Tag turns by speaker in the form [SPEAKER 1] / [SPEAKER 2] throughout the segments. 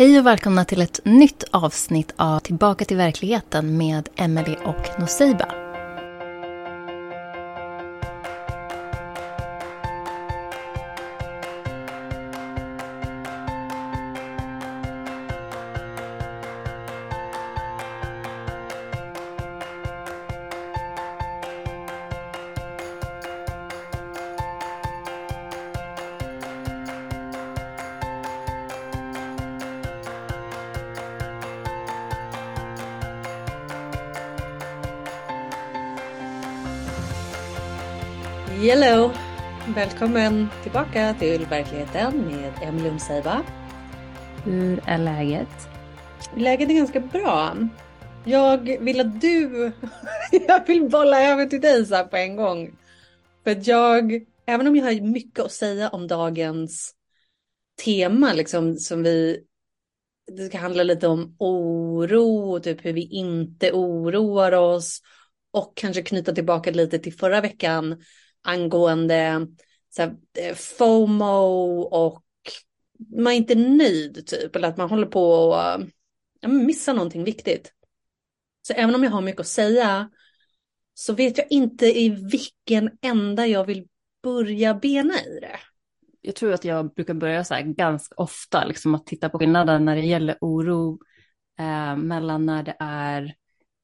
[SPEAKER 1] Hej och välkomna till ett nytt avsnitt av Tillbaka till verkligheten med Emelie och Noseiba.
[SPEAKER 2] Välkommen tillbaka till verkligheten med Emelie Umseiba.
[SPEAKER 1] Hur är läget?
[SPEAKER 2] Läget är ganska bra. Jag vill att du, jag vill bolla över till dig så här på en gång. För att jag, även om jag har mycket att säga om dagens tema, liksom som vi, det ska handla lite om oro, typ hur vi inte oroar oss och kanske knyta tillbaka lite till förra veckan angående så här, eh, FOMO och man är inte nöjd typ, eller att man håller på att eh, ja, missa någonting viktigt. Så även om jag har mycket att säga så vet jag inte i vilken ända jag vill börja bena i det.
[SPEAKER 1] Jag tror att jag brukar börja så här ganska ofta, liksom att titta på skillnaden när det gäller oro eh, mellan när det är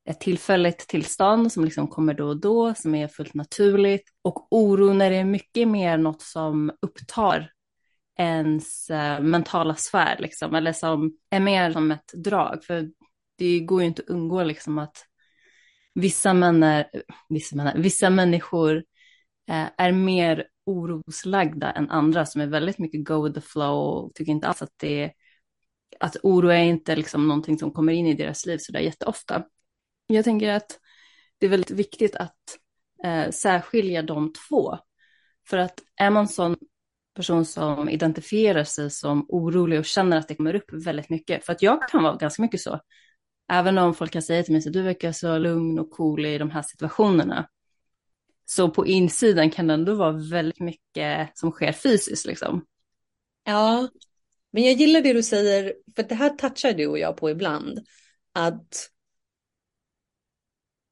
[SPEAKER 1] ett tillfälligt tillstånd som liksom kommer då och då, som är fullt naturligt. Och oro när det är mycket mer något som upptar ens eh, mentala sfär, liksom, eller som är mer som ett drag. För det går ju inte att undgå liksom att vissa, männer, vissa, männer, vissa människor eh, är mer oroslagda än andra som är väldigt mycket go with the flow och tycker inte alls att det är att oro är inte liksom någonting som kommer in i deras liv så där jätteofta. Jag tänker att det är väldigt viktigt att eh, särskilja de två. För att är man sån person som identifierar sig som orolig och känner att det kommer upp väldigt mycket, för att jag kan vara ganska mycket så, även om folk kan säga till mig att du verkar så lugn och cool i de här situationerna, så på insidan kan det ändå vara väldigt mycket som sker fysiskt liksom.
[SPEAKER 2] Ja, men jag gillar det du säger, för det här touchar du och jag på ibland, att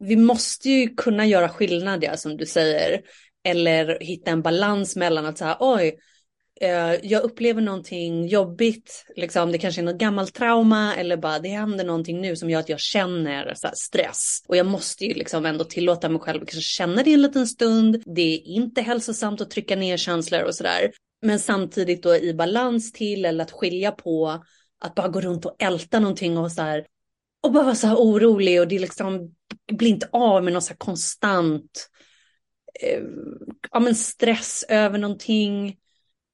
[SPEAKER 2] vi måste ju kunna göra skillnad, ja, som du säger. Eller hitta en balans mellan att säga, oj, eh, jag upplever någonting jobbigt, liksom, det kanske är något gammalt trauma eller bara det händer någonting nu som gör att jag känner så stress. Och jag måste ju liksom ändå tillåta mig själv att kanske känna det en liten stund. Det är inte hälsosamt att trycka ner känslor och sådär. Men samtidigt då i balans till eller att skilja på att bara gå runt och älta någonting och så här och bara vara så här orolig och det liksom blir inte av med någon så här konstant eh, ja, men stress över någonting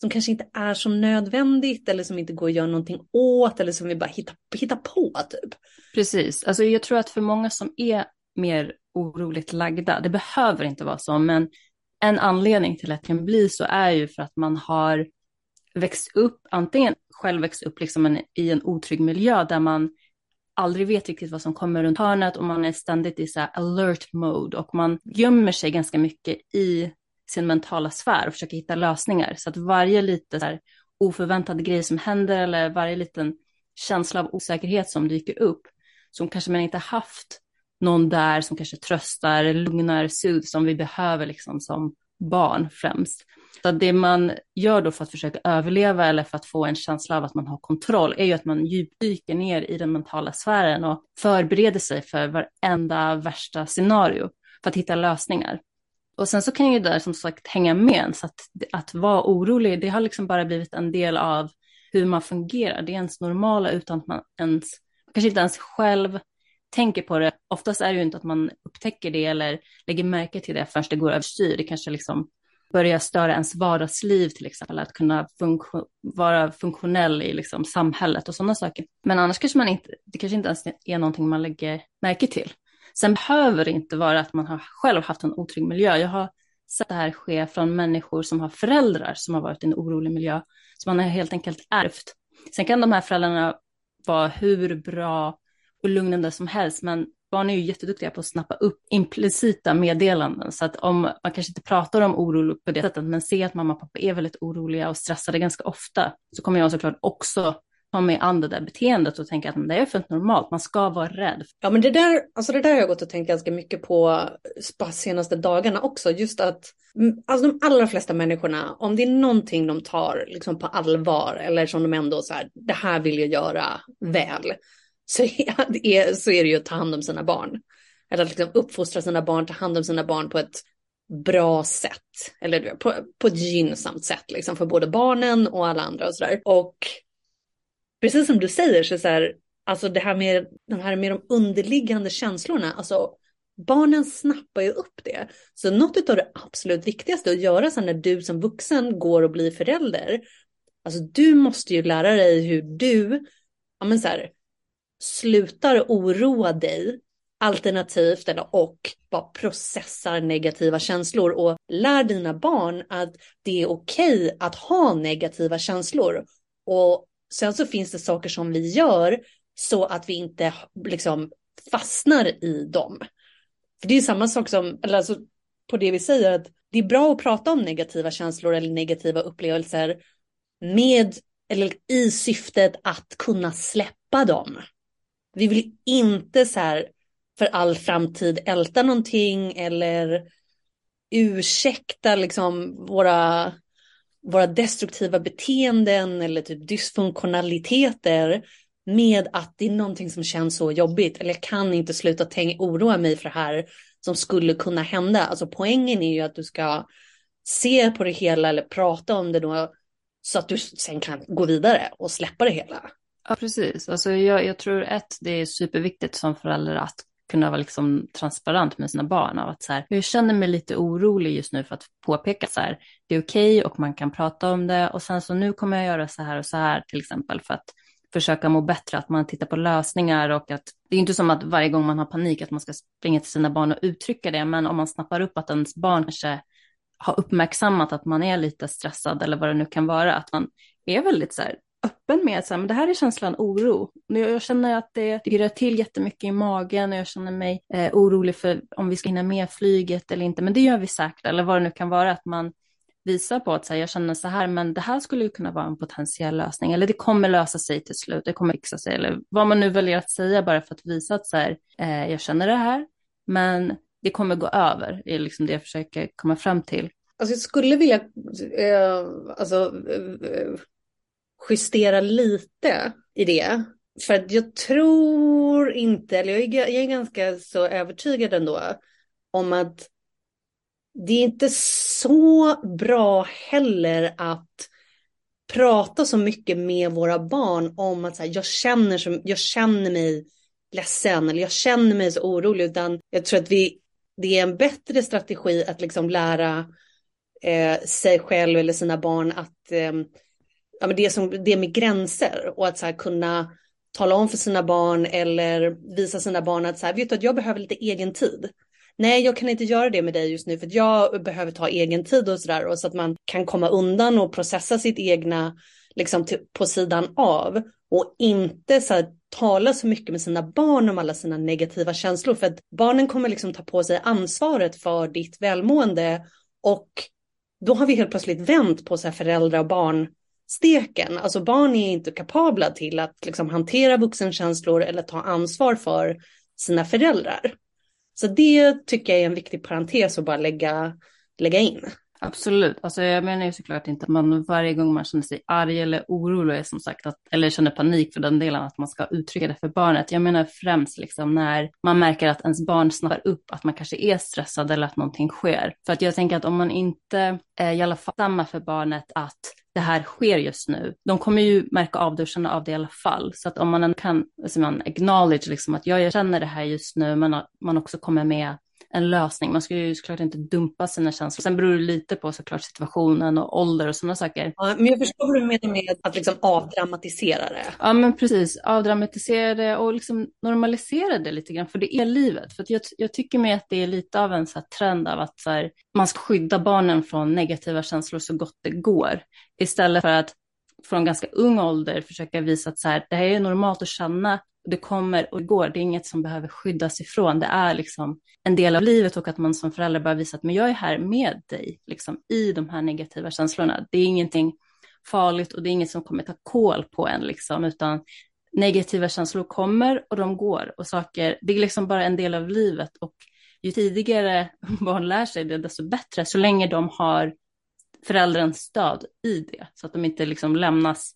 [SPEAKER 2] som kanske inte är så nödvändigt eller som inte går att göra någonting åt eller som vi bara hittar, hittar på typ.
[SPEAKER 1] Precis, alltså jag tror att för många som är mer oroligt lagda, det behöver inte vara så, men en anledning till att det kan bli så är ju för att man har växt upp, antingen själv växt upp liksom en, i en otrygg miljö där man aldrig vet riktigt vad som kommer runt hörnet och man är ständigt i så alert mode och man gömmer sig ganska mycket i sin mentala sfär och försöker hitta lösningar. Så att varje lite så oförväntad grej som händer eller varje liten känsla av osäkerhet som dyker upp, som kanske man inte haft någon där som kanske tröstar, lugnar, sud som vi behöver liksom som barn främst. Så det man gör då för att försöka överleva eller för att få en känsla av att man har kontroll är ju att man djupdyker ner i den mentala sfären och förbereder sig för varenda värsta scenario för att hitta lösningar. Och sen så kan ju det som sagt hänga med så att, att vara orolig, det har liksom bara blivit en del av hur man fungerar. Det är ens normala utan att man ens, kanske inte ens själv tänker på det. Oftast är det ju inte att man upptäcker det eller lägger märke till det förrän det går överstyr. Det kanske liksom börja störa ens vardagsliv till exempel, att kunna funktio vara funktionell i liksom samhället och sådana saker. Men annars kanske man inte, det kanske inte ens är någonting man lägger märke till. Sen behöver det inte vara att man har själv haft en otrygg miljö. Jag har sett det här ske från människor som har föräldrar som har varit i en orolig miljö, som man har helt enkelt ärvt. Sen kan de här föräldrarna vara hur bra och lugnande som helst, men barn är ju jätteduktiga på att snappa upp implicita meddelanden. Så att om man kanske inte pratar om oro på det sättet, men ser att mamma och pappa är väldigt oroliga och stressade ganska ofta, så kommer jag såklart också ta mig an det där beteendet och tänka att det är fullt normalt, man ska vara rädd.
[SPEAKER 2] Ja men det där, alltså det där har jag gått och tänkt ganska mycket på senaste dagarna också, just att mm, alltså de allra flesta människorna, om det är någonting de tar liksom på allvar eller som de ändå så här, det här vill jag göra väl, så är, det, så är det ju att ta hand om sina barn. Eller att liksom uppfostra sina barn, ta hand om sina barn på ett bra sätt. Eller på, på ett gynnsamt sätt liksom för både barnen och alla andra och sådär. Och precis som du säger så, så här, alltså det här med de här med de underliggande känslorna, alltså barnen snappar ju upp det. Så något av det absolut viktigaste att göra sen när du som vuxen går och blir förälder, alltså du måste ju lära dig hur du, ja men så här, slutar oroa dig alternativt eller och bara processar negativa känslor och lär dina barn att det är okej okay att ha negativa känslor. Och sen så finns det saker som vi gör så att vi inte liksom fastnar i dem. För det är samma sak som, eller alltså på det vi säger, att det är bra att prata om negativa känslor eller negativa upplevelser med, eller i syftet att kunna släppa dem. Vi vill inte så här för all framtid älta någonting eller ursäkta liksom våra, våra destruktiva beteenden eller typ dysfunktionaliteter med att det är någonting som känns så jobbigt eller jag kan inte sluta tänka, oroa mig för det här som skulle kunna hända. Alltså poängen är ju att du ska se på det hela eller prata om det då så att du sen kan gå vidare och släppa det hela.
[SPEAKER 1] Ja, precis. Alltså jag, jag tror ett, det är superviktigt som förälder att kunna vara liksom transparent med sina barn. Av att så här, jag känner mig lite orolig just nu för att påpeka så här, det är okej okay och man kan prata om det. Och sen så nu kommer jag göra så här och så här till exempel för att försöka må bättre, att man tittar på lösningar och att det är inte som att varje gång man har panik att man ska springa till sina barn och uttrycka det, men om man snappar upp att ens barn kanske har uppmärksammat att man är lite stressad eller vad det nu kan vara, att man är väldigt så här, öppen med att det här är känslan oro. Jag känner att det pirrar till jättemycket i magen och jag känner mig eh, orolig för om vi ska hinna med flyget eller inte. Men det gör vi säkert, eller vad det nu kan vara, att man visar på att så här, jag känner så här, men det här skulle ju kunna vara en potentiell lösning, eller det kommer lösa sig till slut, det kommer fixa sig, eller vad man nu väljer att säga bara för att visa att så här, eh, jag känner det här, men det kommer gå över, är liksom det jag försöker komma fram till.
[SPEAKER 2] Alltså jag skulle vilja, eh, alltså, eh, eh, justera lite i det. För att jag tror inte, eller jag är, jag är ganska så övertygad ändå, om att det är inte så bra heller att prata så mycket med våra barn om att så här, jag, känner som, jag känner mig ledsen eller jag känner mig så orolig. Utan jag tror att vi, det är en bättre strategi att liksom lära eh, sig själv eller sina barn att eh, ja, men det, som, det med gränser och att så här, kunna tala om för sina barn eller visa sina barn att så här, vet du att jag behöver lite egen tid. Nej, jag kan inte göra det med dig just nu för att jag behöver ta egen tid och sådär. Och så att man kan komma undan och processa sitt egna liksom till, på sidan av. Och inte så här, tala så mycket med sina barn om alla sina negativa känslor. För att barnen kommer liksom ta på sig ansvaret för ditt välmående. Och då har vi helt plötsligt vänt på så här föräldrar och barn steken. Alltså barn är inte kapabla till att liksom hantera vuxenkänslor eller ta ansvar för sina föräldrar. Så det tycker jag är en viktig parentes att bara lägga, lägga in.
[SPEAKER 1] Absolut, alltså jag menar ju såklart inte att man varje gång man känner sig arg eller orolig, som sagt, att, eller känner panik för den delen, att man ska uttrycka det för barnet. Jag menar främst liksom när man märker att ens barn snappar upp att man kanske är stressad eller att någonting sker. För att jag tänker att om man inte eh, i alla fall samma för barnet att det här sker just nu. De kommer ju märka av det och känna av det i alla fall. Så att om man kan, alltså man acknowledge liksom att jag känner det här just nu, men man också kommer med en lösning. Man ska ju såklart inte dumpa sina känslor. Sen beror det lite på såklart situationen och ålder och sådana saker.
[SPEAKER 2] Ja, men jag förstår vad du menar med att liksom avdramatisera det.
[SPEAKER 1] Ja, men precis. Avdramatisera det och liksom normalisera det lite grann, för det är livet. För jag, jag tycker mig att det är lite av en så trend av att så här, man ska skydda barnen från negativa känslor så gott det går. Istället för att från ganska ung ålder försöka visa att så här, det här är normalt att känna det kommer och går. Det är inget som behöver skyddas ifrån. Det är liksom en del av livet och att man som förälder bara visar att men jag är här med dig liksom, i de här negativa känslorna. Det är ingenting farligt och det är inget som kommer ta kål på en liksom, utan negativa känslor kommer och de går och saker, det är liksom bara en del av livet och ju tidigare barn lär sig det, desto bättre, så länge de har föräldrens stöd i det, så att de inte liksom lämnas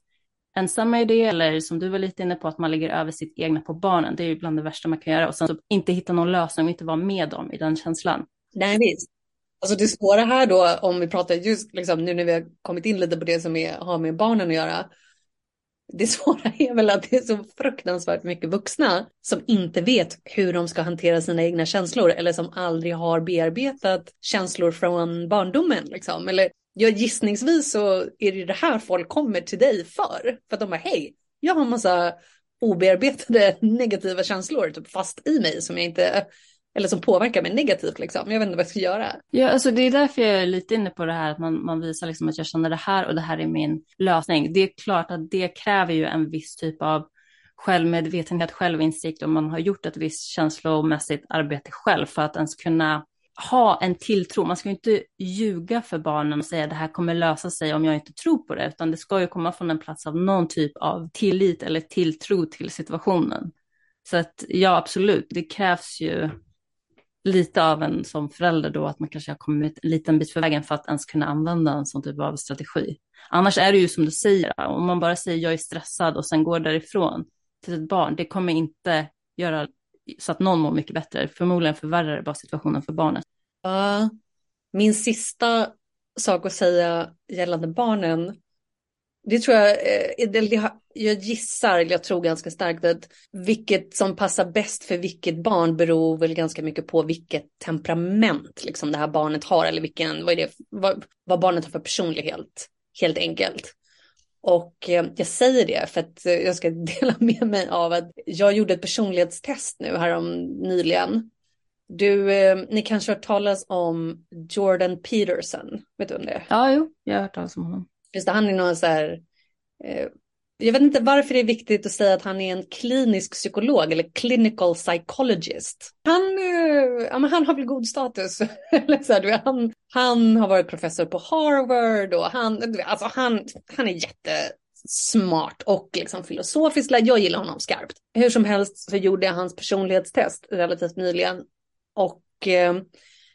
[SPEAKER 1] ensamma i det, eller som du var lite inne på, att man lägger över sitt egna på barnen. Det är ju bland det värsta man kan göra. Och sen så inte hitta någon lösning och inte vara med dem i den känslan.
[SPEAKER 2] Nej, visst. Alltså det svåra här då, om vi pratar just liksom, nu när vi har kommit in lite på det som är, har med barnen att göra. Det svåra är väl att det är så fruktansvärt mycket vuxna som inte vet hur de ska hantera sina egna känslor eller som aldrig har bearbetat känslor från barndomen. Liksom. Eller ja, gissningsvis så är det det här folk kommer till dig för. För att de bara, hej, jag har en massa obearbetade negativa känslor typ fast i mig som jag inte eller som påverkar mig negativt liksom. Jag vet inte vad jag ska göra.
[SPEAKER 1] Ja, alltså det är därför jag är lite inne på det här att man, man visar liksom att jag känner det här och det här är min lösning. Det är klart att det kräver ju en viss typ av självmedvetenhet, självinsikt och man har gjort ett visst känslomässigt arbete själv för att ens kunna ha en tilltro. Man ska ju inte ljuga för barnen och säga att det här kommer lösa sig om jag inte tror på det, utan det ska ju komma från en plats av någon typ av tillit eller tilltro till situationen. Så att ja, absolut, det krävs ju lite av en som förälder då, att man kanske har kommit en liten bit för vägen för att ens kunna använda en sån typ av strategi. Annars är det ju som du säger, om man bara säger jag är stressad och sen går därifrån till ett barn, det kommer inte göra så att någon mår mycket bättre. Förmodligen förvärrar det bara situationen för barnet.
[SPEAKER 2] Uh, min sista sak att säga gällande barnen, det tror jag, eh, jag gissar, eller jag tror ganska starkt att vilket som passar bäst för vilket barn beror väl ganska mycket på vilket temperament liksom det här barnet har eller vilken, vad, är det, vad, vad barnet har för personlighet, helt enkelt. Och eh, jag säger det för att eh, jag ska dela med mig av att jag gjorde ett personlighetstest nu härom nyligen. Du, eh, ni kanske har hört talas om Jordan Peterson? Vet du om det
[SPEAKER 1] Ja, jo, jag har hört talas om honom.
[SPEAKER 2] Just det, han är någon så här, jag vet inte varför det är viktigt att säga att han är en klinisk psykolog eller clinical psychologist. Han, eh, ja, men han har väl god status. han, han har varit professor på Harvard och han, alltså han, han är jättesmart och liksom filosofiskt. Jag gillar honom skarpt. Hur som helst så gjorde jag hans personlighetstest relativt nyligen. Och eh,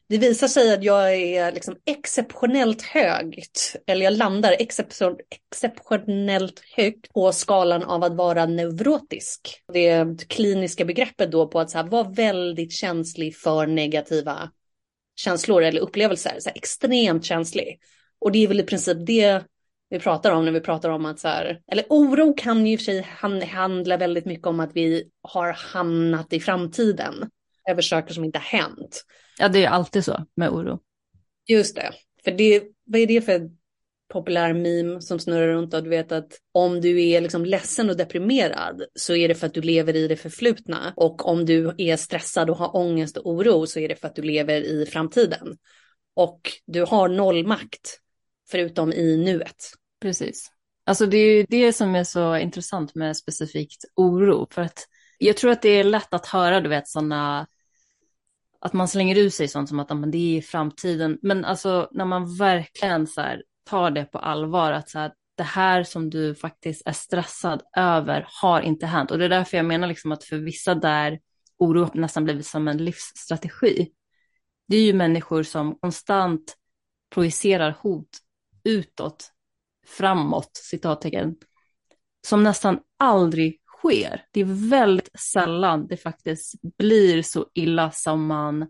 [SPEAKER 2] det visar sig att jag är liksom exceptionellt högt, eller jag landar exceptionellt högt på skalan av att vara neurotisk. Det kliniska begreppet då på att så här, vara väldigt känslig för negativa känslor eller upplevelser, så här, extremt känslig. Och det är väl i princip det vi pratar om när vi pratar om att så här, eller oro kan ju i och för sig handla väldigt mycket om att vi har hamnat i framtiden över saker som inte har hänt.
[SPEAKER 1] Ja, det är alltid så med oro.
[SPEAKER 2] Just det. För det, vad är det för populär meme som snurrar runt och du vet att om du är liksom ledsen och deprimerad så är det för att du lever i det förflutna och om du är stressad och har ångest och oro så är det för att du lever i framtiden. Och du har noll makt förutom i nuet.
[SPEAKER 1] Precis. Alltså det är ju det som är så intressant med specifikt oro för att jag tror att det är lätt att höra, du vet, sådana att man slänger ut sig sånt som att men det är framtiden. Men alltså när man verkligen så här, tar det på allvar, att så här, det här som du faktiskt är stressad över har inte hänt. Och det är därför jag menar liksom att för vissa där oro nästan blivit som en livsstrategi. Det är ju människor som konstant projicerar hot utåt, framåt, citattecken, som nästan aldrig sker. Det är väldigt sällan det faktiskt blir så illa som man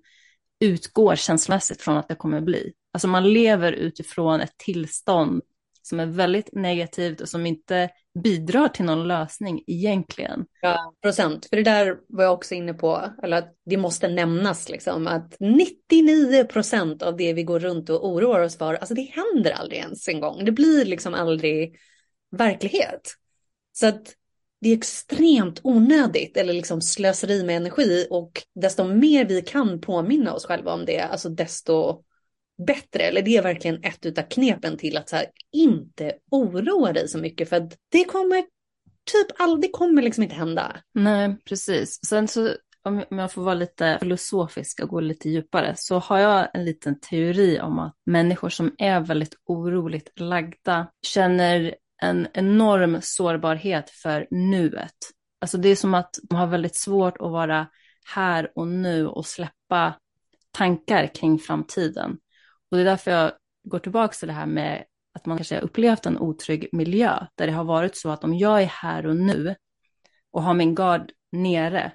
[SPEAKER 1] utgår känslomässigt från att det kommer bli. Alltså man lever utifrån ett tillstånd som är väldigt negativt och som inte bidrar till någon lösning egentligen.
[SPEAKER 2] Ja, procent. För det där var jag också inne på, eller att det måste nämnas liksom, att 99 procent av det vi går runt och oroar oss för, alltså det händer aldrig ens en gång. Det blir liksom aldrig verklighet. Så att det är extremt onödigt eller liksom slöseri med energi och desto mer vi kan påminna oss själva om det, alltså desto bättre. Eller det är verkligen ett utav knepen till att så här, inte oroa dig så mycket för att det kommer typ aldrig, det kommer liksom inte hända.
[SPEAKER 1] Nej, precis. Sen så om jag får vara lite filosofisk och gå lite djupare, så har jag en liten teori om att människor som är väldigt oroligt lagda känner en enorm sårbarhet för nuet. Alltså det är som att de har väldigt svårt att vara här och nu och släppa tankar kring framtiden. Och det är därför jag går tillbaka till det här med att man kanske har upplevt en otrygg miljö, där det har varit så att om jag är här och nu och har min gard nere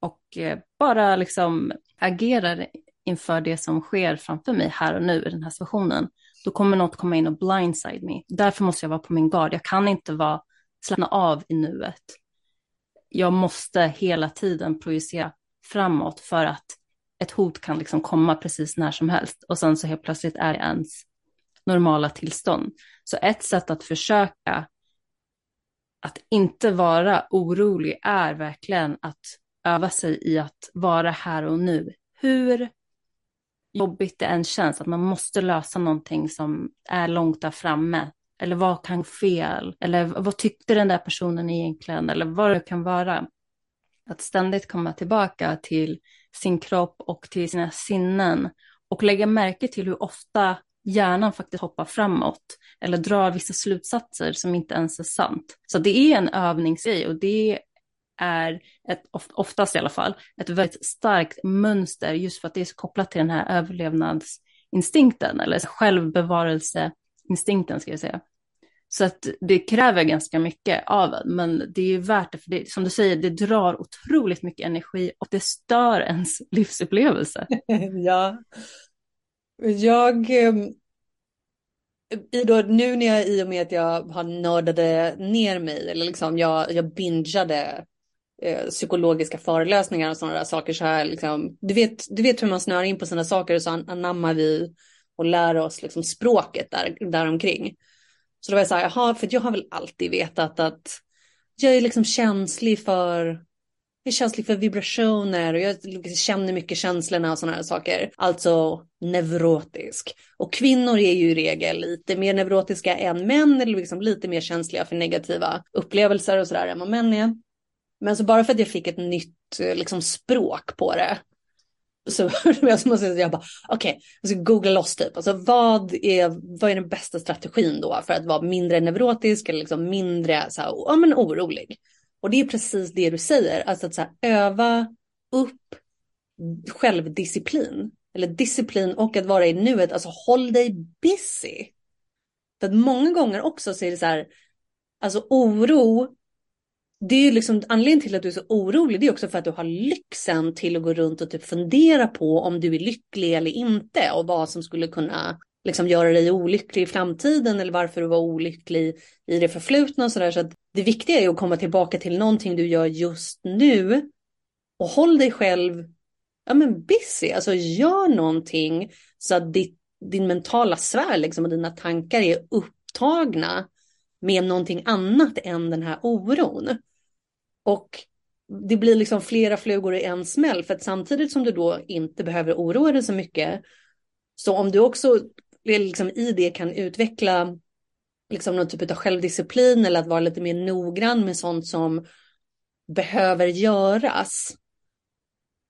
[SPEAKER 1] och eh, bara liksom agerar inför det som sker framför mig här och nu i den här situationen, då kommer något komma in och blindside me. Därför måste jag vara på min gard. Jag kan inte vara, slappna av i nuet. Jag måste hela tiden projicera framåt för att ett hot kan liksom komma precis när som helst och sen så helt plötsligt är det ens normala tillstånd. Så ett sätt att försöka att inte vara orolig är verkligen att öva sig i att vara här och nu. Hur jobbigt det än känns, att man måste lösa någonting som är långt där framme. Eller vad kan gå fel? Eller vad tyckte den där personen egentligen? Eller vad det kan vara. Att ständigt komma tillbaka till sin kropp och till sina sinnen och lägga märke till hur ofta hjärnan faktiskt hoppar framåt eller drar vissa slutsatser som inte ens är sant. Så det är en övningsgrej och det är ett, oftast i alla fall, ett väldigt starkt mönster just för att det är så kopplat till den här överlevnadsinstinkten eller självbevarelseinstinkten ska jag säga. Så att det kräver ganska mycket av en, men det är värt det, för det, som du säger, det drar otroligt mycket energi och det stör ens livsupplevelse.
[SPEAKER 2] ja. Jag, ehm, då, nu när jag i och med att jag har nördade ner mig, eller liksom jag, jag bingeade eh, psykologiska föreläsningar och sådana där saker så här, liksom, du, vet, du vet hur man snör in på sina saker och så anammar vi och lär oss liksom språket där, däromkring. Så då var jag så här, jaha, för jag har väl alltid vetat att jag är liksom känslig för jag är känslig för vibrationer och jag känner mycket känslorna och sådana här saker. Alltså neurotisk. Och kvinnor är ju i regel lite mer neurotiska än män eller liksom lite mer känsliga för negativa upplevelser och sådär än vad män är. Men så bara för att jag fick ett nytt eh, liksom, språk på det så jag måste jag bara, okej, okay, jag ska googla loss typ. Alltså vad är, vad är den bästa strategin då för att vara mindre neurotisk eller liksom mindre så här, ja, men orolig? Och det är precis det du säger, alltså att så här, öva upp självdisciplin. Eller disciplin och att vara i nuet, alltså håll dig busy. För att många gånger också så är det så här, alltså oro det är ju liksom anledningen till att du är så orolig. Det är också för att du har lyxen till att gå runt och typ fundera på om du är lycklig eller inte och vad som skulle kunna liksom göra dig olycklig i framtiden eller varför du var olycklig i det förflutna och sådär. Så att det viktiga är att komma tillbaka till någonting du gör just nu och håll dig själv ja, men busy. Alltså gör någonting så att ditt, din mentala sfär liksom, och dina tankar är upptagna med någonting annat än den här oron. Och det blir liksom flera flugor i en smäll för att samtidigt som du då inte behöver oroa dig så mycket så om du också liksom i det kan utveckla liksom någon typ av självdisciplin eller att vara lite mer noggrann med sånt som behöver göras.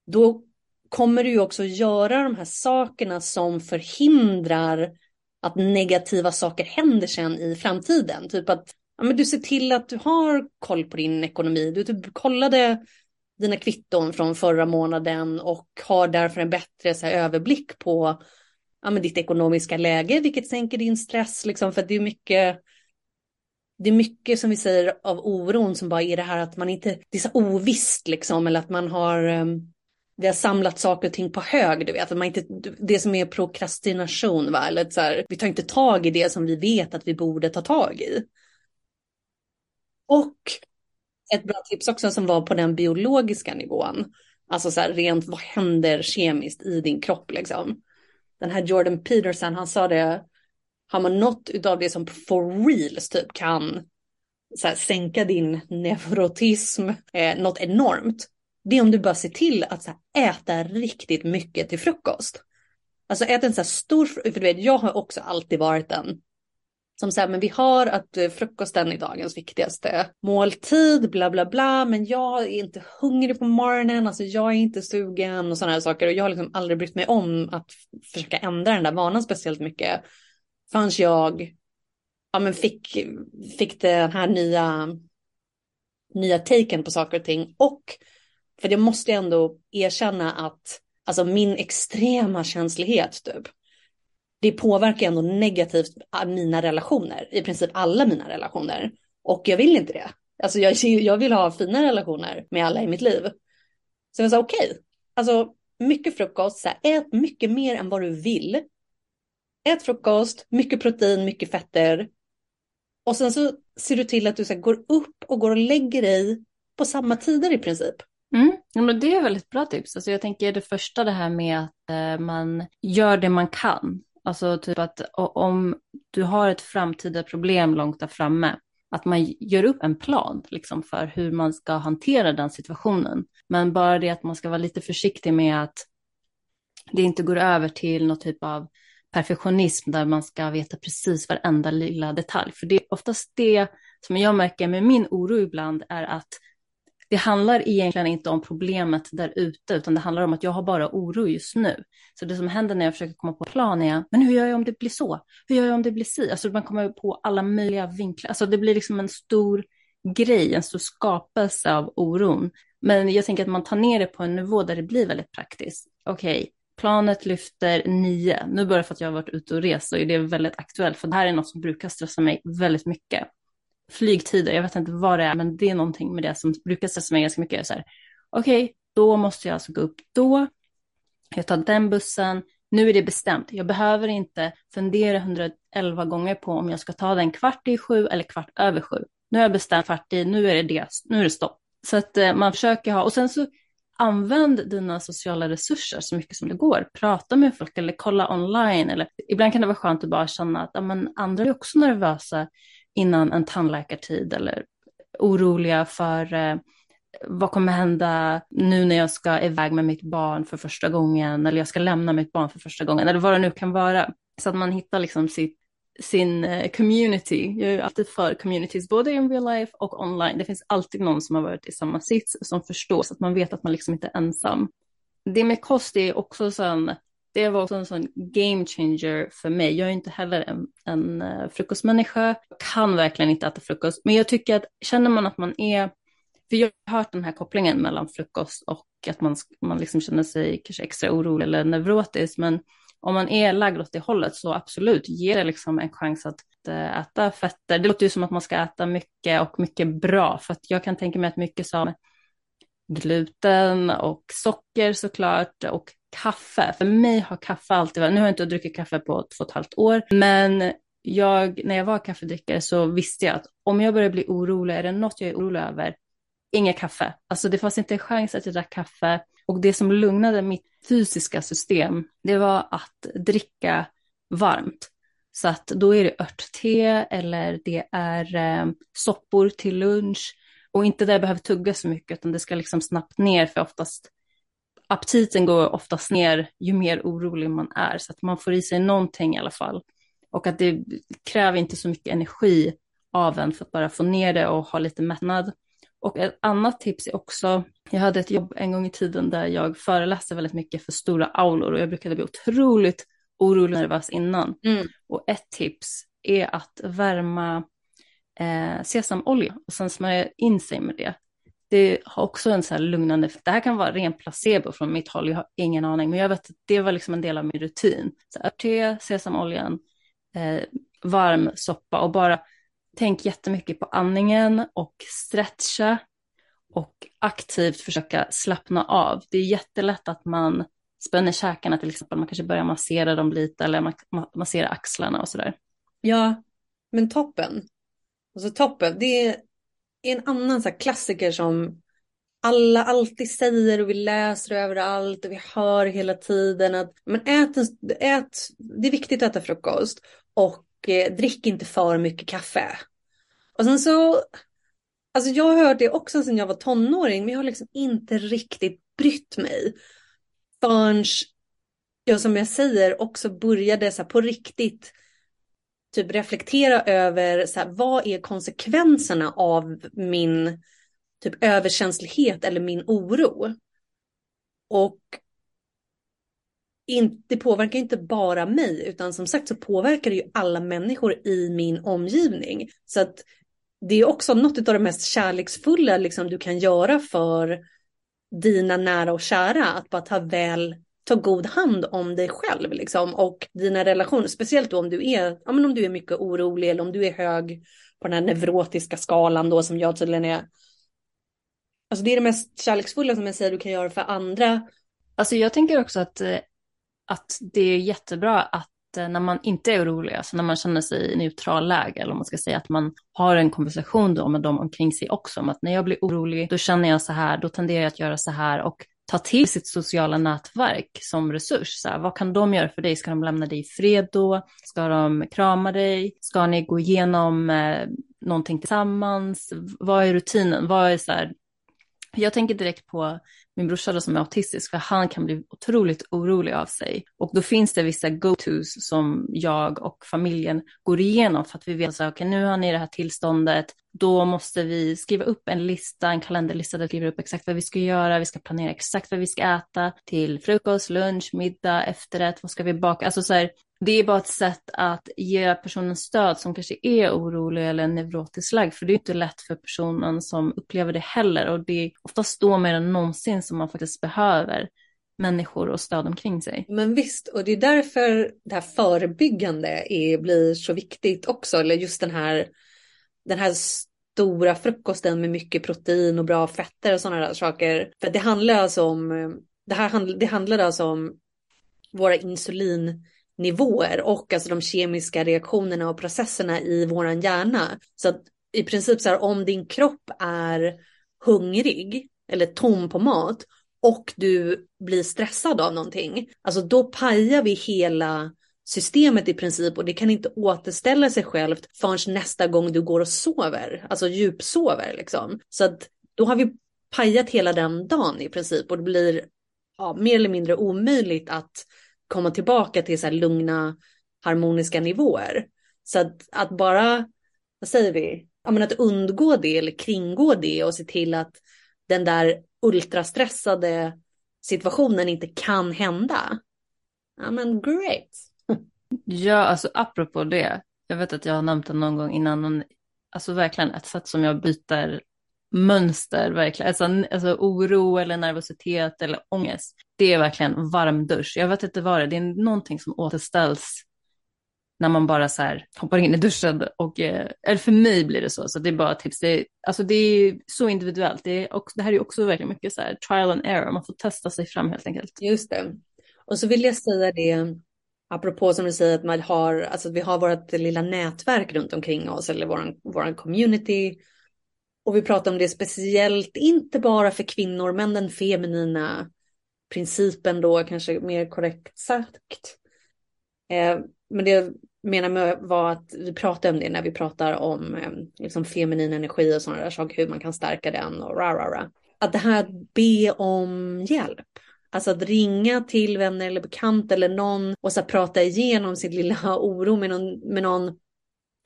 [SPEAKER 2] Då kommer du ju också göra de här sakerna som förhindrar att negativa saker händer sen i framtiden. Typ att ja, men du ser till att du har koll på din ekonomi. Du typ kollade dina kvitton från förra månaden och har därför en bättre så här, överblick på ja, men ditt ekonomiska läge, vilket sänker din stress. Liksom, för det är mycket det är mycket som vi säger av oron som bara är det här att man inte, det är så ovisst liksom, eller att man har, um, det har samlat saker och ting på hög, du vet, att man inte, det som är prokrastination, va? eller så här, vi tar inte tag i det som vi vet att vi borde ta tag i. Och ett bra tips också som var på den biologiska nivån. Alltså så här rent vad händer kemiskt i din kropp liksom. Den här Jordan Peterson han sa det. Har man något av det som for reals typ kan så här, sänka din neurotism eh, något enormt. Det är om du bara ser till att så här, äta riktigt mycket till frukost. Alltså ät en så här stor, för du vet jag har också alltid varit en som säger men vi har att eh, frukosten är dagens viktigaste måltid, bla bla bla, men jag är inte hungrig på morgonen, alltså jag är inte sugen och sådana här saker. Och jag har liksom aldrig brytt mig om att försöka ändra den där vanan speciellt mycket. Förrän jag ja, men fick, fick den här nya, nya taken på saker och ting. Och för det måste jag ändå erkänna att alltså min extrema känslighet typ det påverkar ändå negativt ah, mina relationer, i princip alla mina relationer. Och jag vill inte det. Alltså jag, jag vill ha fina relationer med alla i mitt liv. Så jag sa okej, okay. alltså mycket frukost, så här, ät mycket mer än vad du vill. Ät frukost, mycket protein, mycket fetter. Och sen så ser du till att du så här, går upp och går och lägger dig på samma tider i princip.
[SPEAKER 1] Mm. Ja, men det är väldigt bra tips. Alltså jag tänker det första det här med att eh, man gör det man kan. Alltså typ att om du har ett framtida problem långt där framme, att man gör upp en plan liksom, för hur man ska hantera den situationen. Men bara det att man ska vara lite försiktig med att det inte går över till någon typ av perfektionism där man ska veta precis varenda lilla detalj. För det är oftast det som jag märker med min oro ibland är att det handlar egentligen inte om problemet där ute, utan det handlar om att jag har bara oro just nu. Så det som händer när jag försöker komma på plan är, men hur gör jag om det blir så? Hur gör jag om det blir si? Alltså man kommer på alla möjliga vinklar. Alltså det blir liksom en stor grej, en stor skapelse av oron. Men jag tänker att man tar ner det på en nivå där det blir väldigt praktiskt. Okej, okay, planet lyfter nio. Nu bara för att jag har varit ute och rest så är det väldigt aktuellt, för det här är något som brukar stressa mig väldigt mycket flygtider, jag vet inte vad det är, men det är någonting med det som brukar stressa mig ganska mycket. Okej, okay, då måste jag alltså gå upp då, jag tar den bussen, nu är det bestämt. Jag behöver inte fundera 111 gånger på om jag ska ta den kvart i sju eller kvart över sju. Nu har jag bestämt kvart i, nu är det det, nu är det stopp. Så att eh, man försöker ha, och sen så använd dina sociala resurser så mycket som det går. Prata med folk eller kolla online. Eller, ibland kan det vara skönt att bara känna att ja, men andra är också nervösa innan en tandläkartid eller oroliga för eh, vad kommer hända nu när jag ska iväg med mitt barn för första gången eller jag ska lämna mitt barn för första gången eller vad det nu kan vara. Så att man hittar liksom sitt, sin eh, community. Jag är alltid för communities, både in real life och online. Det finns alltid någon som har varit i samma sits som förstår så att man vet att man liksom inte är ensam. Det med kost är också en det var också en sån game changer för mig. Jag är inte heller en, en eh, frukostmänniska, jag kan verkligen inte äta frukost. Men jag tycker att känner man att man är, för jag har hört den här kopplingen mellan frukost och att man, man liksom känner sig kanske extra orolig eller neurotisk. Men om man är lagd åt det hållet så absolut, ge det liksom en chans att eh, äta fetter. Det låter ju som att man ska äta mycket och mycket bra. För att jag kan tänka mig att mycket som gluten och socker såklart och kaffe. För mig har kaffe alltid varit, nu har jag inte druckit kaffe på två och ett halvt år, men jag, när jag var kaffedrickare så visste jag att om jag börjar bli orolig, är det något jag är orolig över, inget kaffe. Alltså det fanns inte en chans att jag drack kaffe. Och det som lugnade mitt fysiska system, det var att dricka varmt. Så att då är det örtte eller det är eh, soppor till lunch. Och inte där jag behöver tugga så mycket, utan det ska liksom snabbt ner, för oftast aptiten går oftast ner ju mer orolig man är, så att man får i sig någonting i alla fall. Och att det kräver inte så mycket energi av en för att bara få ner det och ha lite mättnad. Och ett annat tips är också, jag hade ett jobb en gång i tiden där jag föreläste väldigt mycket för stora aulor och jag brukade bli otroligt orolig och nervös innan. Mm. Och ett tips är att värma eh, sesamolja och sen smörja in sig med det det har också en så här lugnande. Det här kan vara ren placebo från mitt håll, jag har ingen aning, men jag vet att det var liksom en del av min rutin. Så örtte, sesamoljan, eh, varm soppa och bara tänk jättemycket på andningen och stretcha och aktivt försöka slappna av. Det är jättelätt att man spänner käkarna till exempel, man kanske börjar massera dem lite eller man axlarna och sådär.
[SPEAKER 2] Ja, men toppen. Alltså toppen, det är en annan så klassiker som alla alltid säger och vi läser överallt och vi hör hela tiden att men ät, ät, det är viktigt att äta frukost och eh, drick inte för mycket kaffe. Och sen så, alltså jag har hört det också sedan jag var tonåring men jag har liksom inte riktigt brytt mig. Förrän jag som jag säger också började så på riktigt typ reflektera över så här, vad är konsekvenserna av min typ överkänslighet eller min oro. Och in, det påverkar inte bara mig, utan som sagt så påverkar det ju alla människor i min omgivning. Så att det är också något av det mest kärleksfulla liksom, du kan göra för dina nära och kära, att bara ta väl ta god hand om dig själv liksom, och dina relationer, speciellt då om du är, ja, men om du är mycket orolig eller om du är hög på den här neurotiska skalan då som jag tydligen är. Alltså det är det mest kärleksfulla som jag säger du kan göra för andra.
[SPEAKER 1] Alltså jag tänker också att, eh, att det är jättebra att eh, när man inte är orolig, alltså när man känner sig i neutral läge, eller om man ska säga att man har en konversation då med dem omkring sig också, om att när jag blir orolig, då känner jag så här, då tenderar jag att göra så här, och ta till sitt sociala nätverk som resurs. Så här, vad kan de göra för dig? Ska de lämna dig i fred då? Ska de krama dig? Ska ni gå igenom eh, någonting tillsammans? Vad är rutinen? Vad är så här, jag tänker direkt på min brorsa då som är autistisk, för han kan bli otroligt orolig av sig. Och då finns det vissa go-tos som jag och familjen går igenom för att vi vet att okay, nu har ni det här tillståndet, då måste vi skriva upp en lista, en kalenderlista där vi skriver upp exakt vad vi ska göra, vi ska planera exakt vad vi ska äta till frukost, lunch, middag, efterrätt, vad ska vi baka, alltså så här, det är bara ett sätt att ge personen stöd som kanske är orolig eller neurotisk lagd. För det är inte lätt för personen som upplever det heller. Och det är oftast då mer än någonsin som man faktiskt behöver människor och stöd omkring sig.
[SPEAKER 2] Men visst, och det är därför det här förebyggande är, blir så viktigt också. Eller just den här, den här stora frukosten med mycket protein och bra fetter och sådana där saker. För det handlar alltså om, eh, det här det handlar alltså om våra insulin nivåer och alltså de kemiska reaktionerna och processerna i våran hjärna. Så att i princip så här om din kropp är hungrig eller tom på mat och du blir stressad av någonting, alltså då pajar vi hela systemet i princip och det kan inte återställa sig självt förrän nästa gång du går och sover, alltså djupsover liksom. Så att då har vi pajat hela den dagen i princip och det blir ja, mer eller mindre omöjligt att komma tillbaka till så här lugna harmoniska nivåer. Så att, att bara, vad säger vi, ja, men att undgå det eller kringgå det och se till att den där ultrastressade situationen inte kan hända. Ja men great.
[SPEAKER 1] Ja, alltså apropå det. Jag vet att jag har nämnt det någon gång innan. Men, alltså verkligen ett sätt som jag byter mönster verkligen. Alltså, alltså oro eller nervositet eller ångest. Det är verkligen varm dusch. Jag vet inte vad det är. Det är någonting som återställs när man bara så här hoppar in i duschen och, eh, eller för mig blir det så, så det är bara tips. Det är, alltså det är så individuellt. Det, är också, det här är också verkligen mycket så här trial and error. Man får testa sig fram helt enkelt.
[SPEAKER 2] Just det. Och så vill jag säga det, apropå som du säger att man har, alltså vi har vårt lilla nätverk runt omkring oss eller våran, våran community och vi pratar om det speciellt, inte bara för kvinnor, men den feminina principen då, kanske mer korrekt sagt. Eh, men det jag menar med var att vi pratar om det när vi pratar om eh, liksom feminin energi och sådana där saker, hur man kan stärka den och ra, ra, ra. Att det här att be om hjälp. Alltså att ringa till vänner eller bekant eller någon och så prata igenom sin lilla oro med någon, med någon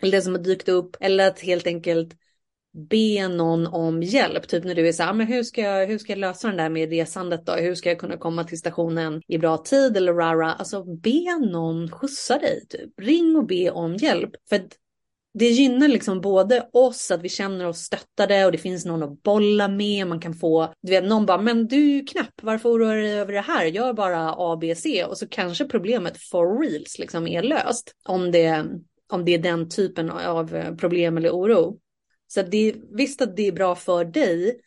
[SPEAKER 2] eller det som har dykt upp. Eller att helt enkelt be någon om hjälp. Typ när du är så här, ah, men hur ska, jag, hur ska jag lösa den där med resandet då? Hur ska jag kunna komma till stationen i bra tid eller rara? Alltså be någon skjutsa dig. Typ. Ring och be om hjälp. För det gynnar liksom både oss, att vi känner oss stöttade och det finns någon att bolla med. Man kan få, du vet någon bara, men du är ju knäpp, varför oroar du dig över det här? Gör bara A, B, C och så kanske problemet for reals liksom är löst. Om det, om det är den typen av problem eller oro. Så det är, visst att det är bra för dig,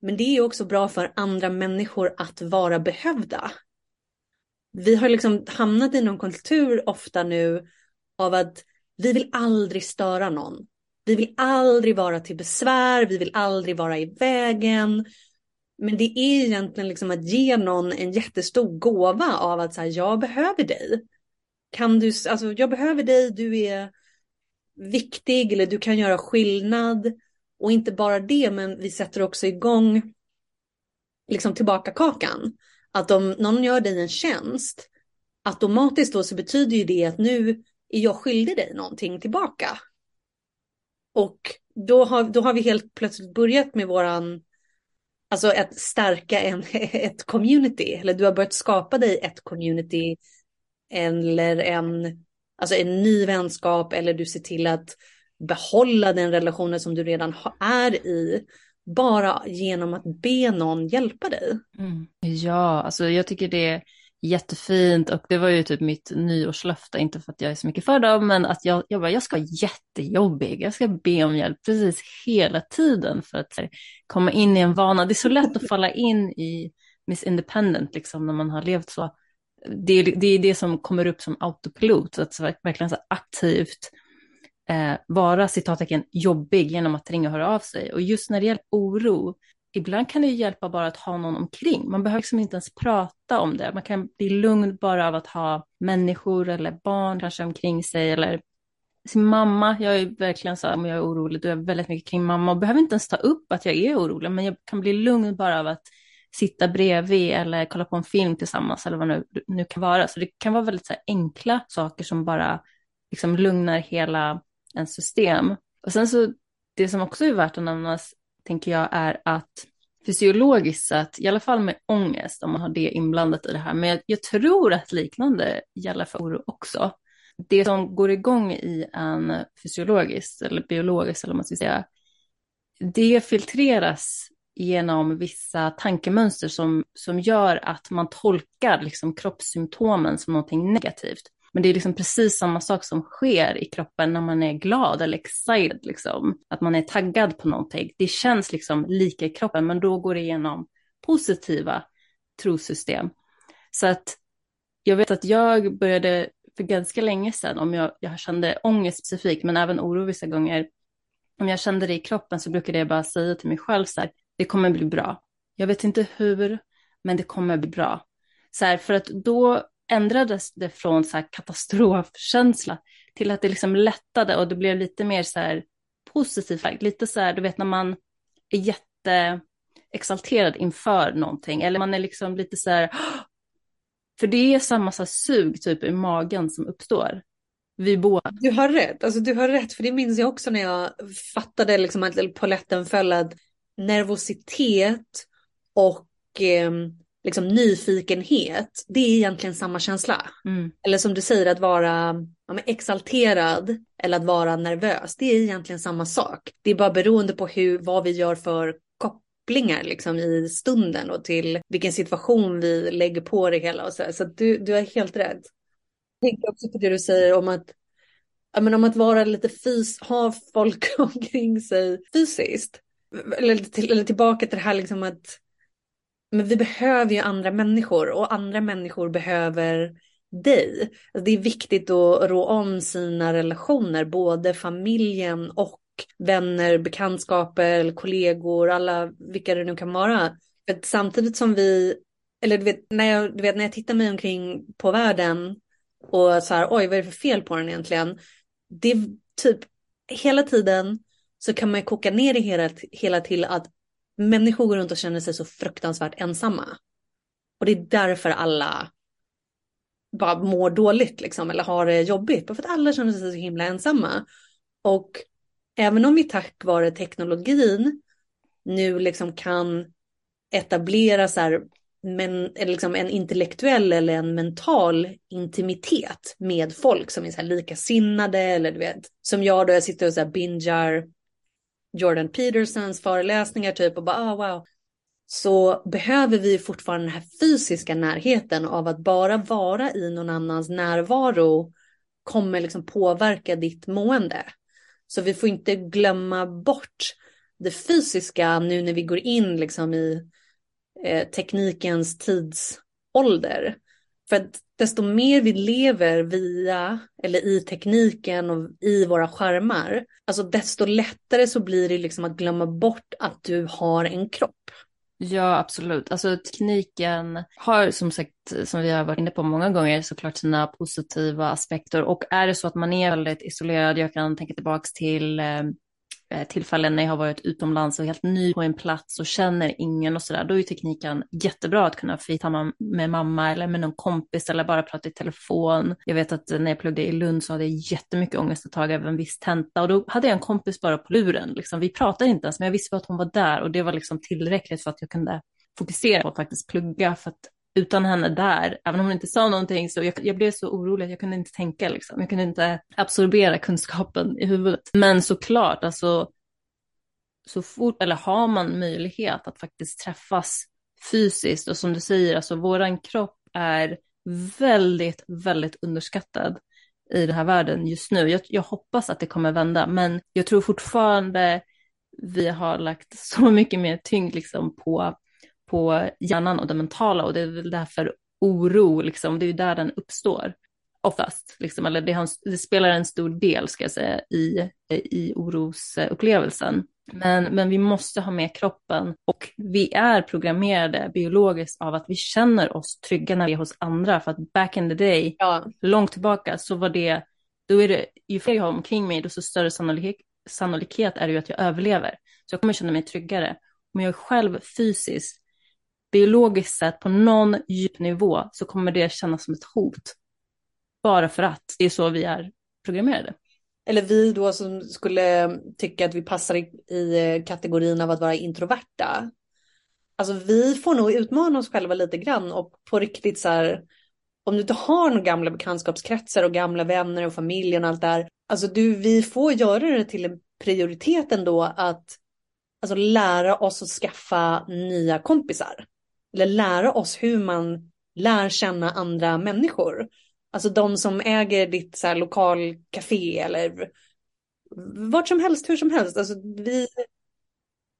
[SPEAKER 2] men det är också bra för andra människor att vara behövda. Vi har liksom hamnat i någon kultur ofta nu av att vi vill aldrig störa någon. Vi vill aldrig vara till besvär, vi vill aldrig vara i vägen. Men det är egentligen liksom att ge någon en jättestor gåva av att säga jag behöver dig. Kan du, alltså jag behöver dig, du är viktig eller du kan göra skillnad. Och inte bara det, men vi sätter också igång liksom tillbaka kakan. Att om någon gör dig en tjänst, automatiskt då så betyder ju det att nu är jag skyldig dig någonting tillbaka? Och då har, då har vi helt plötsligt börjat med våran, alltså att stärka en, ett community, eller du har börjat skapa dig ett community eller en, alltså en ny vänskap eller du ser till att behålla den relationen som du redan är i bara genom att be någon hjälpa dig.
[SPEAKER 1] Mm. Ja, alltså jag tycker det är jättefint och det var ju typ mitt nyårslöfte, inte för att jag är så mycket för dem, men att jag, jag bara, jag ska vara jättejobbig, jag ska be om hjälp precis hela tiden för att här, komma in i en vana. Det är så lätt att falla in i Miss Independent, liksom när man har levt så. Det är det, är det som kommer upp som autopilot, att verkligen så aktivt eh, vara citattecken jobbig genom att ringa och höra av sig. Och just när det gäller oro, ibland kan det hjälpa bara att ha någon omkring. Man behöver liksom inte ens prata om det. Man kan bli lugn bara av att ha människor eller barn kanske omkring sig eller sin mamma. Jag är verkligen så här, om jag är orolig, då är jag väldigt mycket kring mamma och behöver inte ens ta upp att jag är orolig, men jag kan bli lugn bara av att sitta bredvid eller kolla på en film tillsammans eller vad det nu, nu kan vara. Så det kan vara väldigt så enkla saker som bara liksom lugnar hela ens system. Och sen så, det som också är värt att nämnas, tänker jag, är att fysiologiskt sett, i alla fall med ångest, om man har det inblandat i det här, men jag, jag tror att liknande gäller för oro också. Det som går igång i en fysiologiskt eller biologiskt, eller vad man ska säga, det filtreras genom vissa tankemönster som, som gör att man tolkar liksom kroppssymptomen som någonting negativt. Men det är liksom precis samma sak som sker i kroppen när man är glad eller excited, liksom. Att man är taggad på någonting. Det känns liksom lika i kroppen, men då går det igenom positiva trosystem. Så att jag vet att jag började för ganska länge sedan, om jag, jag kände ångest specifikt, men även oro vissa gånger, om jag kände det i kroppen så brukade jag bara säga till mig själv så här, det kommer bli bra. Jag vet inte hur, men det kommer bli bra. Så här, för att då ändrades det från så katastrofkänsla till att det liksom lättade och det blev lite mer så här positivt. Lite så här, du vet när man är jätteexalterad inför någonting eller man är liksom lite så här, för det är samma så sug typ i magen som uppstår. Vi båda.
[SPEAKER 2] Du har rätt, alltså du har rätt, för det minns jag också när jag fattade liksom att polletten föll att nervositet och eh, liksom nyfikenhet, det är egentligen samma känsla. Mm. Eller som du säger, att vara ja, exalterad eller att vara nervös, det är egentligen samma sak. Det är bara beroende på hur, vad vi gör för kopplingar liksom, i stunden och till vilken situation vi lägger på det hela. Och så så du, du är helt rätt. Jag tänker också på det du säger om att ja, men om att vara lite fys, ha folk omkring sig fysiskt. Eller, till, eller tillbaka till det här liksom att men vi behöver ju andra människor och andra människor behöver dig. Alltså det är viktigt att rå om sina relationer, både familjen och vänner, bekantskaper, kollegor, alla vilka det nu kan vara. För samtidigt som vi, eller du vet, när jag, du vet, när jag tittar mig omkring på världen och så här, oj, vad är det för fel på den egentligen? Det är typ hela tiden så kan man ju koka ner det hela, hela till att människor går runt och känner sig så fruktansvärt ensamma. Och det är därför alla bara mår dåligt liksom, eller har det jobbigt. Bara för att alla känner sig så himla ensamma. Och även om vi tack vare teknologin nu liksom kan etablera så här, men, liksom en intellektuell eller en mental intimitet med folk som är så här likasinnade eller du vet, som jag då, jag sitter och så här bingar Jordan Petersons föreläsningar typ och bara oh, wow. Så behöver vi fortfarande den här fysiska närheten av att bara vara i någon annans närvaro kommer liksom påverka ditt mående. Så vi får inte glömma bort det fysiska nu när vi går in liksom i eh, teknikens tidsålder. För att desto mer vi lever via eller i tekniken och i våra skärmar, alltså desto lättare så blir det liksom att glömma bort att du har en kropp.
[SPEAKER 1] Ja, absolut. Alltså tekniken har som sagt, som vi har varit inne på många gånger, såklart sina positiva aspekter. Och är det så att man är väldigt isolerad, jag kan tänka tillbaka till eh, Eh, tillfällen när jag har varit utomlands och helt ny på en plats och känner ingen och sådär, då är tekniken jättebra att kunna facetama med mamma eller med någon kompis eller bara prata i telefon. Jag vet att när jag pluggade i Lund så hade jag jättemycket ångest ett tag över en viss tenta och då hade jag en kompis bara på luren. Liksom. Vi pratade inte ens, men jag visste att hon var där och det var liksom tillräckligt för att jag kunde fokusera på att faktiskt plugga för att utan henne där, även om hon inte sa någonting, så jag, jag blev så orolig att jag kunde inte tänka, liksom. jag kunde inte absorbera kunskapen i huvudet. Men såklart, alltså, så fort, eller har man möjlighet att faktiskt träffas fysiskt, och som du säger, alltså våran kropp är väldigt, väldigt underskattad i den här världen just nu. Jag, jag hoppas att det kommer vända, men jag tror fortfarande vi har lagt så mycket mer tyngd liksom på på hjärnan och det mentala och det är väl därför oro, liksom, det är ju där den uppstår oftast, liksom, eller det, har, det, spelar en stor del ska jag säga i, i orosupplevelsen. Men, men vi måste ha med kroppen och vi är programmerade biologiskt av att vi känner oss trygga när vi är hos andra. För att back in the day, ja. långt tillbaka, så var det, då är det, ju fler jag har omkring mig, desto större sannolikhet, sannolikhet är det ju att jag överlever. Så jag kommer känna mig tryggare. Om jag är själv fysiskt biologiskt sett på någon djup nivå så kommer det kännas som ett hot. Bara för att det är så vi är programmerade.
[SPEAKER 2] Eller vi då som skulle tycka att vi passar i, i kategorin av att vara introverta. Alltså vi får nog utmana oss själva lite grann och på riktigt så här. Om du inte har några gamla bekantskapskretsar och gamla vänner och familjen och allt där. Alltså du, vi får göra det till en prioritet ändå att alltså, lära oss att skaffa nya kompisar eller lära oss hur man lär känna andra människor. Alltså de som äger ditt så här, lokalcafé eller vart som helst, hur som helst. Alltså vi,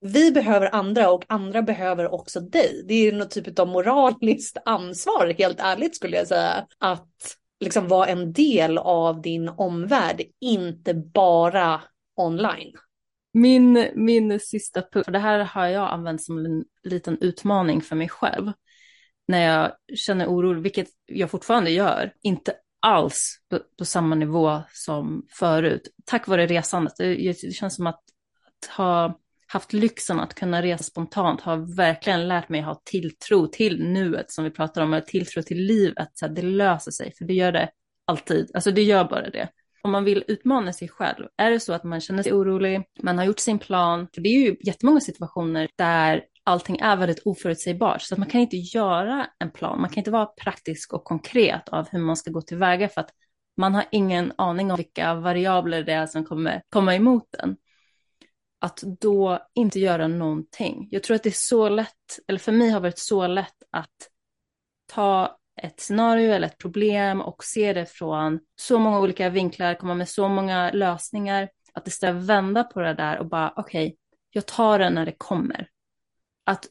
[SPEAKER 2] vi behöver andra och andra behöver också dig. Det är något typ av moraliskt ansvar, helt ärligt skulle jag säga. Att liksom vara en del av din omvärld, inte bara online.
[SPEAKER 1] Min, min sista punkt, för det här har jag använt som en liten utmaning för mig själv. När jag känner oro, vilket jag fortfarande gör, inte alls på, på samma nivå som förut. Tack vare resandet. Det, det känns som att, att ha haft lyxen att kunna resa spontant har verkligen lärt mig ha tilltro till nuet som vi pratar om, eller tilltro till livet, så att det löser sig, för det gör det alltid, alltså det gör bara det om man vill utmana sig själv, är det så att man känner sig orolig, man har gjort sin plan, för det är ju jättemånga situationer där allting är väldigt oförutsägbart, så att man kan inte göra en plan, man kan inte vara praktisk och konkret av hur man ska gå tillväga för att man har ingen aning om vilka variabler det är som kommer komma emot den. Att då inte göra någonting. Jag tror att det är så lätt, eller för mig har det varit så lätt att ta ett scenario eller ett problem och se det från så många olika vinklar, komma med så många lösningar, att istället vända på det där och bara okej, okay, jag tar det när det kommer. Att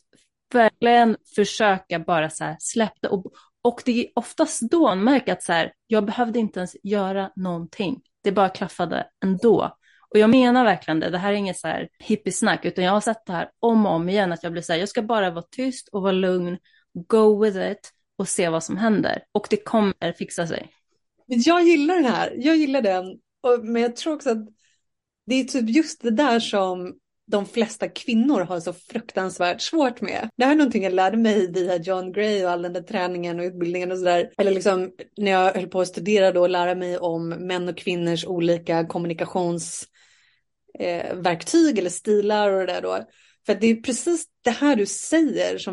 [SPEAKER 1] verkligen försöka bara så här släppa och, och det är oftast då man märker att så här, jag behövde inte ens göra någonting. Det bara klaffade ändå. Och jag menar verkligen det, det här är inget så här hippiesnack, utan jag har sett det här om och om igen, att jag blir så här, jag ska bara vara tyst och vara lugn, go with it, och se vad som händer. Och det kommer fixa sig.
[SPEAKER 2] Jag gillar den här, jag gillar den. men jag tror också att det är typ just det där som de flesta kvinnor har så fruktansvärt svårt med. Det här är någonting jag lärde mig via John Gray och all den där träningen och utbildningen och sådär. Eller liksom när jag höll på att studera då och lära mig om män och kvinnors olika kommunikationsverktyg eh, eller stilar och det där då. För det är precis det här du säger som